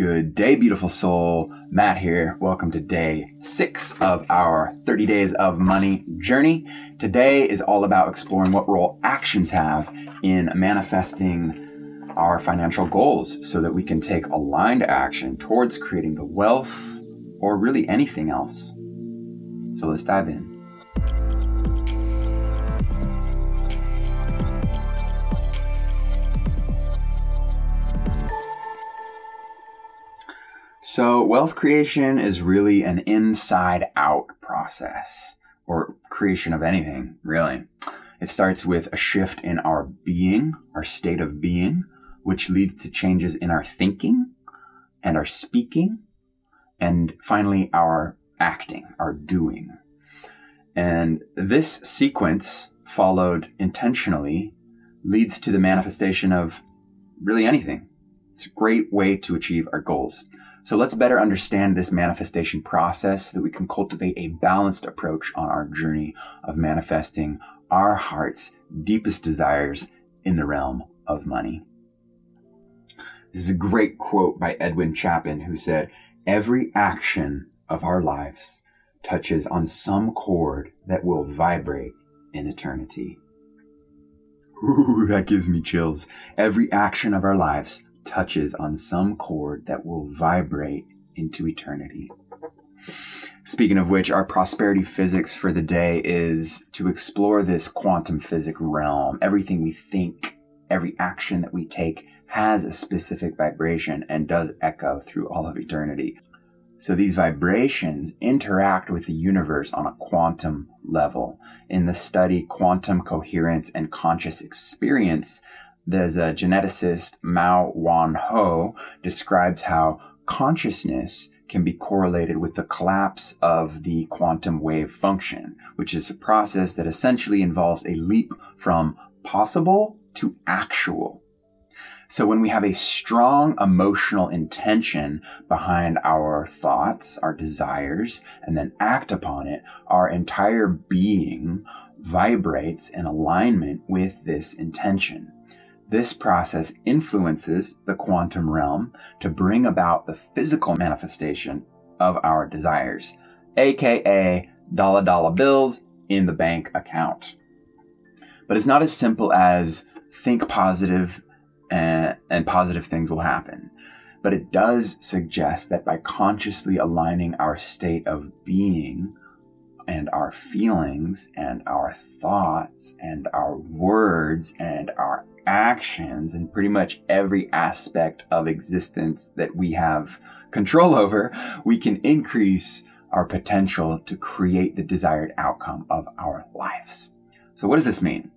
Good day, beautiful soul. Matt here. Welcome to day six of our 30 days of money journey. Today is all about exploring what role actions have in manifesting our financial goals so that we can take aligned action towards creating the wealth or really anything else. So let's dive in. So, wealth creation is really an inside out process, or creation of anything, really. It starts with a shift in our being, our state of being, which leads to changes in our thinking and our speaking, and finally our acting, our doing. And this sequence, followed intentionally, leads to the manifestation of really anything. It's a great way to achieve our goals. So let's better understand this manifestation process so that we can cultivate a balanced approach on our journey of manifesting our heart's deepest desires in the realm of money. This is a great quote by Edwin Chapin, who said, Every action of our lives touches on some chord that will vibrate in eternity. Ooh, that gives me chills. Every action of our lives touches on some chord that will vibrate into eternity. Speaking of which, our prosperity physics for the day is to explore this quantum physic realm. Everything we think, every action that we take has a specific vibration and does echo through all of eternity. So these vibrations interact with the universe on a quantum level. In the study Quantum Coherence and Conscious Experience, there's a geneticist, Mae-Wan Ho, describes how consciousness can be correlated with the collapse of the quantum wave function, which is a process that essentially involves a leap from possible to actual. So when we have a strong emotional intention behind our thoughts, our desires, and then act upon it, our entire being vibrates in alignment with this intention. This process influences the quantum realm to bring about the physical manifestation of our desires, aka dollar dollar bills in the bank account. But it's not as simple as think positive and, and positive things will happen. But it does suggest that by consciously aligning our state of being and our feelings and our thoughts and our words and our actions and pretty much every aspect of existence that we have control over, we can increase our potential to create the desired outcome of our lives. So, what does this mean?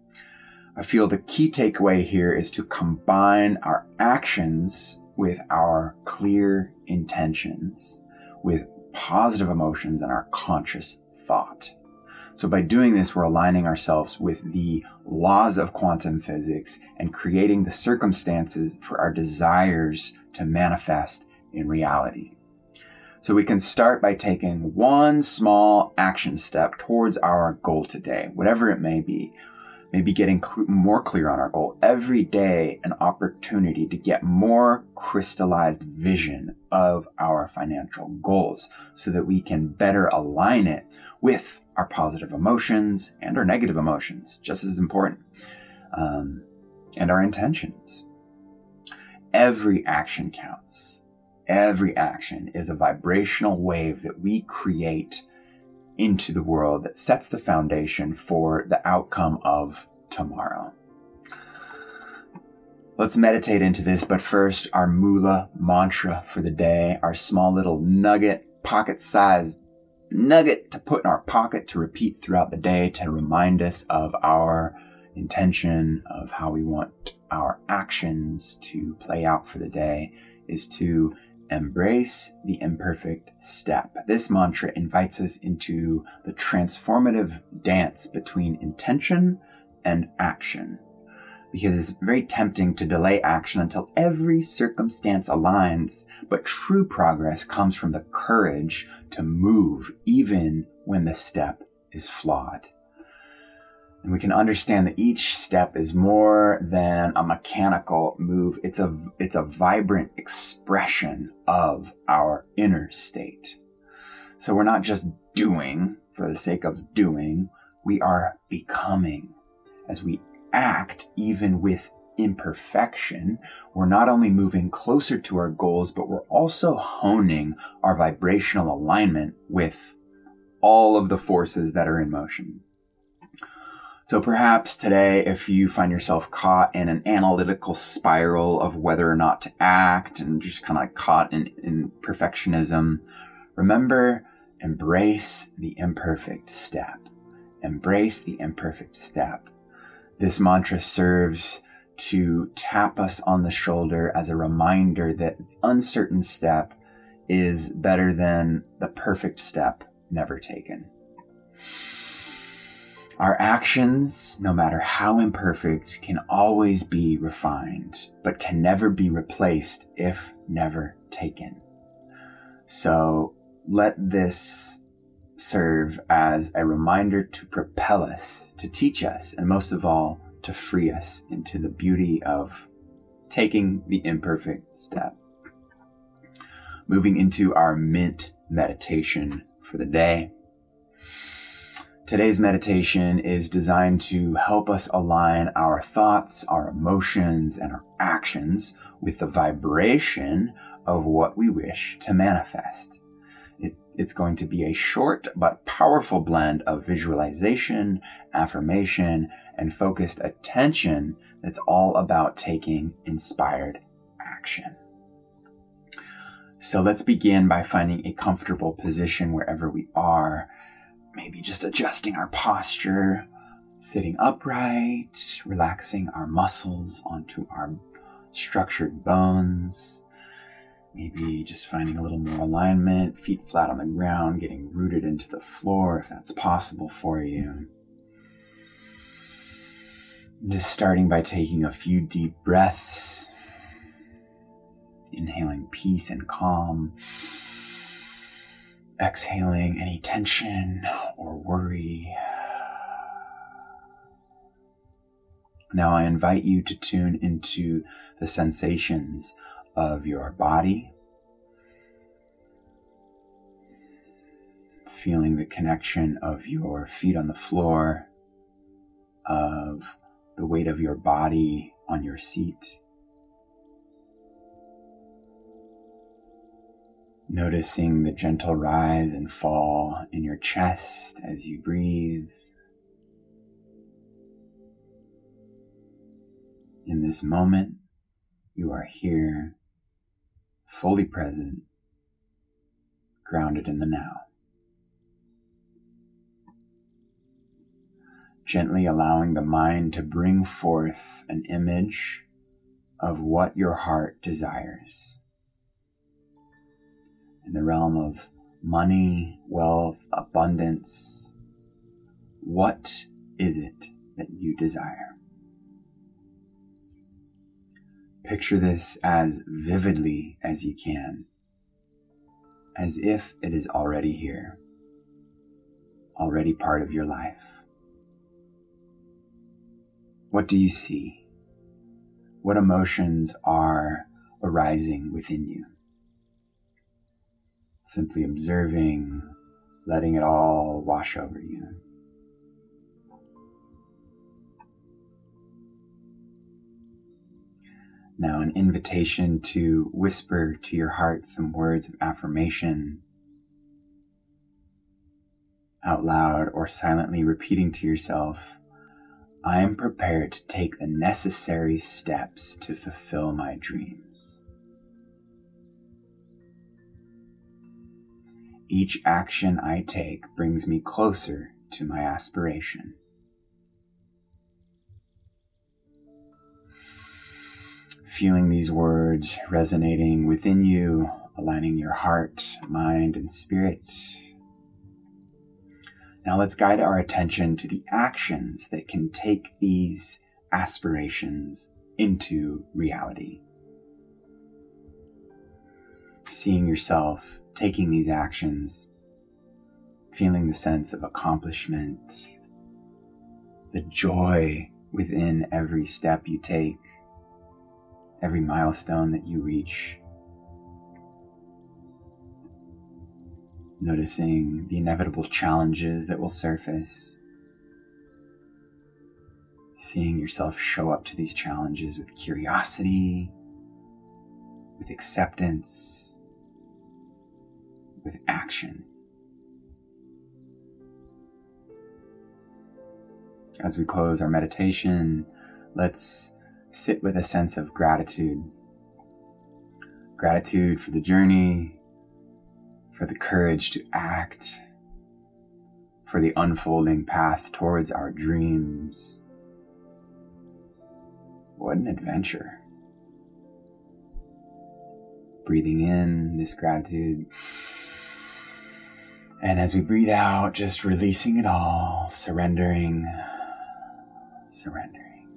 I feel the key takeaway here is to combine our actions with our clear intentions, with positive emotions and our conscious thought. So by doing this, we're aligning ourselves with the laws of quantum physics and creating the circumstances for our desires to manifest in reality. So we can start by taking one small action step towards our goal today, whatever it may be. Maybe getting cl- more clear on our goal. Every day, an opportunity to get more crystallized vision of our financial goals so that we can better align it with our positive emotions and our negative emotions, just as important, um, and our intentions. Every action counts. Every action is a vibrational wave that we create into the world that sets the foundation for the outcome of tomorrow. Let's meditate into this, but first, our moola mantra for the day, our small little nugget, pocket sized nugget to put in our pocket to repeat throughout the day to remind us of our intention of how we want our actions to play out for the day is to embrace the imperfect step. This mantra invites us into the transformative dance between intention and action because it's very tempting to delay action until every circumstance aligns, but true progress comes from the courage to move even when the step is flawed. And we can understand that each step is more than a mechanical move. It's a, it's a vibrant expression of our inner state. So we're not just doing for the sake of doing. We are becoming as we act, even with imperfection, we're not only moving closer to our goals, but we're also honing our vibrational alignment with all of the forces that are in motion. So perhaps today, if you find yourself caught in an analytical spiral of whether or not to act and just kind of caught in, in perfectionism, remember, embrace the imperfect step. Embrace the imperfect step. This mantra serves to tap us on the shoulder as a reminder that uncertain step is better than the perfect step never taken. Our actions, no matter how imperfect, can always be refined, but can never be replaced if never taken. So let this serve as a reminder to propel us, to teach us, and most of all, to free us into the beauty of taking the imperfect step. Moving into our mint meditation for the day. Today's meditation is designed to help us align our thoughts, our emotions, and our actions with the vibration of what we wish to manifest. It, it's going to be a short but powerful blend of visualization, affirmation, and focused attention that's all about taking inspired action. So let's begin by finding a comfortable position wherever we are. Maybe just adjusting our posture, sitting upright, relaxing our muscles onto our structured bones. Maybe just finding a little more alignment, feet flat on the ground, getting rooted into the floor if that's possible for you. Just starting by taking a few deep breaths, inhaling peace and calm, exhaling any tension or worry. Now I invite you to tune into the sensations of your body, feeling the connection of your feet on the floor, of the weight of your body on your seat. Noticing the gentle rise and fall in your chest as you breathe. In this moment, you are here, fully present, grounded in the now. gently allowing the mind to bring forth an image of what your heart desires. In the realm of money, wealth, abundance, what is it that you desire? Picture this as vividly as you can, as if it is already here, already part of your life. What do you see? What emotions are arising within you? Simply observing, letting it all wash over you. Now, an invitation to whisper to your heart some words of affirmation out loud or silently repeating to yourself I am prepared to take the necessary steps to fulfill my dreams. Each action I take brings me closer to my aspiration. Feeling these words resonating within you, aligning your heart, mind, and spirit now let's guide our attention to the actions that can take these aspirations into reality. Seeing yourself taking these actions, feeling the sense of accomplishment, the joy within every step you take, every milestone that you reach. Noticing the inevitable challenges that will surface. Seeing yourself show up to these challenges with curiosity, with acceptance, with action. As we close our meditation, let's sit with a sense of gratitude. Gratitude for the journey, for the courage to act, for the unfolding path towards our dreams. What an adventure. Breathing in this gratitude. And as we breathe out, just releasing it all, surrendering surrendering.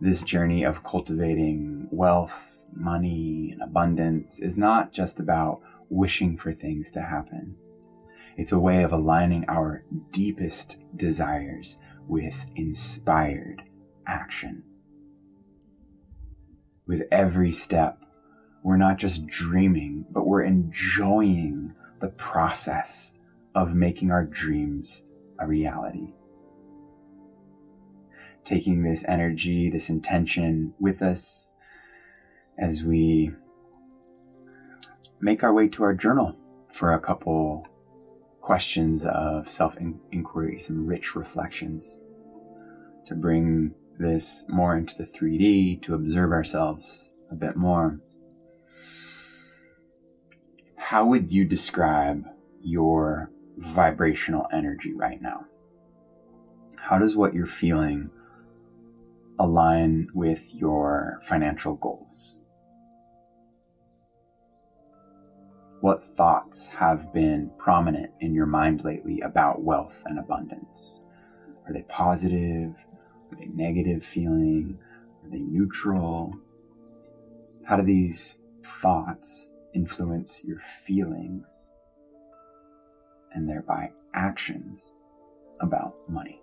This journey of cultivating wealth, money, and abundance is not just about wishing for things to happen. It's a way of aligning our deepest desires with inspired action. With every step, we're not just dreaming, but we're enjoying the process of making our dreams a reality taking this energy, this intention with us as we make our way to our journal for a couple questions of self inquiry, some rich reflections to bring this more into the 3D, to observe ourselves a bit more. How would you describe your vibrational energy right now? How does what you're feeling align with your financial goals? What thoughts have been prominent in your mind lately about wealth and abundance? Are they positive? Are they negative feeling? Are they neutral? How do these thoughts influence your feelings and thereby actions about money?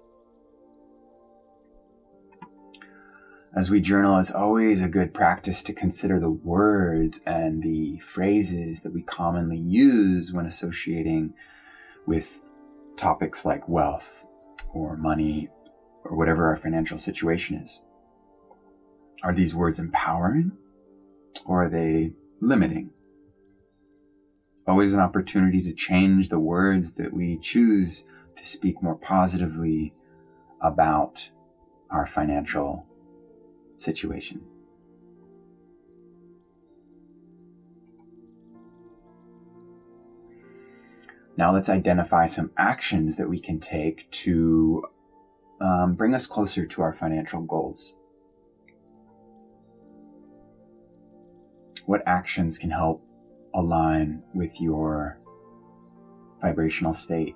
as we journal, it's always a good practice to consider the words and the phrases that we commonly use when associating with topics like wealth or money or whatever our financial situation is. Are these words empowering or are they limiting? Always an opportunity to change the words that we choose to speak more positively about our financial situation. Now let's identify some actions that we can take to um, bring us closer to our financial goals. What actions can help align with your vibrational state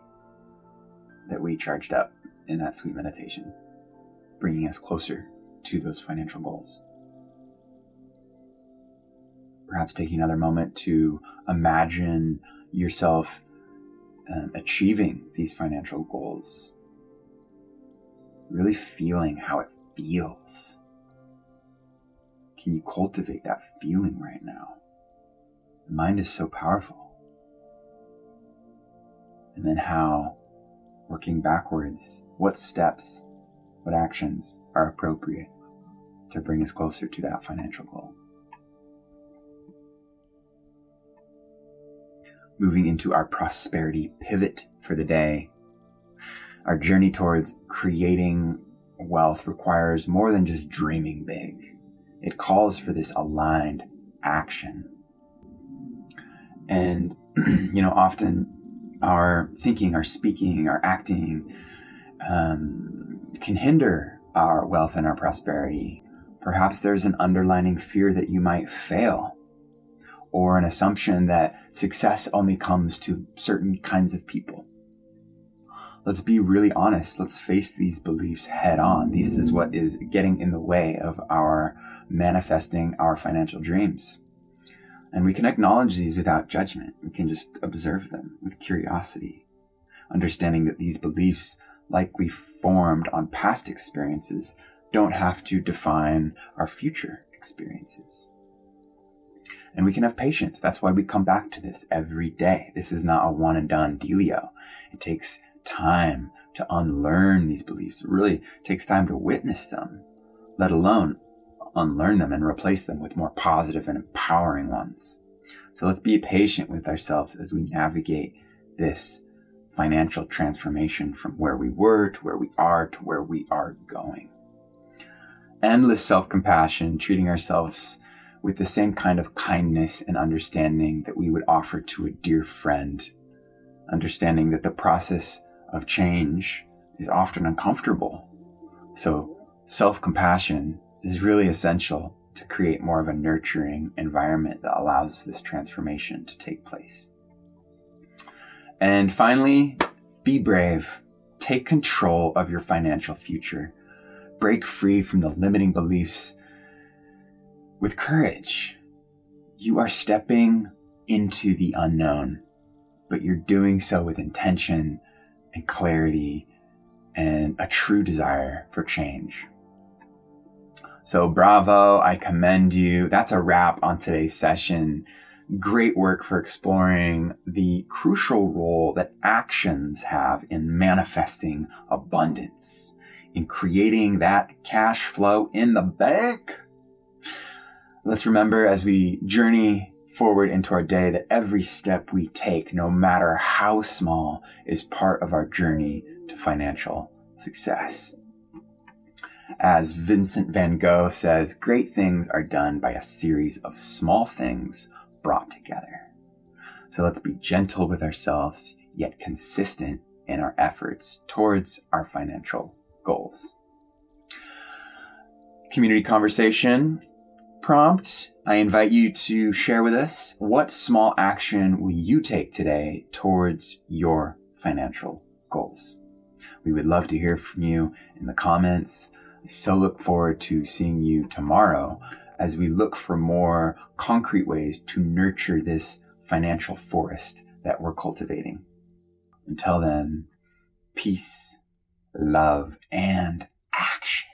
that we charged up in that sweet meditation, bringing us closer to those financial goals. Perhaps taking another moment to imagine yourself um, achieving these financial goals. Really feeling how it feels. Can you cultivate that feeling right now? The mind is so powerful. And then how, working backwards, what steps, what actions are appropriate to bring us closer to that financial goal. Moving into our prosperity pivot for the day. Our journey towards creating wealth requires more than just dreaming big. It calls for this aligned action. And, you know, often our thinking, our speaking, our acting um, can hinder our wealth and our prosperity. Perhaps there's an underlining fear that you might fail, or an assumption that success only comes to certain kinds of people. Let's be really honest. Let's face these beliefs head on. This is what is getting in the way of our manifesting our financial dreams. And we can acknowledge these without judgment. We can just observe them with curiosity, understanding that these beliefs likely formed on past experiences, don't have to define our future experiences. And we can have patience. That's why we come back to this every day. This is not a one and done dealio. It takes time to unlearn these beliefs. It really takes time to witness them, let alone unlearn them and replace them with more positive and empowering ones. So let's be patient with ourselves as we navigate this financial transformation from where we were to where we are to where we are going. Endless self compassion, treating ourselves with the same kind of kindness and understanding that we would offer to a dear friend. Understanding that the process of change is often uncomfortable. So, self compassion is really essential to create more of a nurturing environment that allows this transformation to take place. And finally, be brave. Take control of your financial future. Break free from the limiting beliefs with courage. You are stepping into the unknown, but you're doing so with intention and clarity and a true desire for change. So, bravo, I commend you. That's a wrap on today's session. Great work for exploring the crucial role that actions have in manifesting abundance, in creating that cash flow in the bank. Let's remember as we journey forward into our day that every step we take, no matter how small, is part of our journey to financial success. As Vincent van Gogh says, great things are done by a series of small things brought together. So let's be gentle with ourselves, yet consistent in our efforts towards our financial goals. Community conversation prompt. I invite you to share with us what small action will you take today towards your financial goals. We would love to hear from you in the comments. So look forward to seeing you tomorrow as we look for more concrete ways to nurture this financial forest that we're cultivating. Until then, peace, love, and action.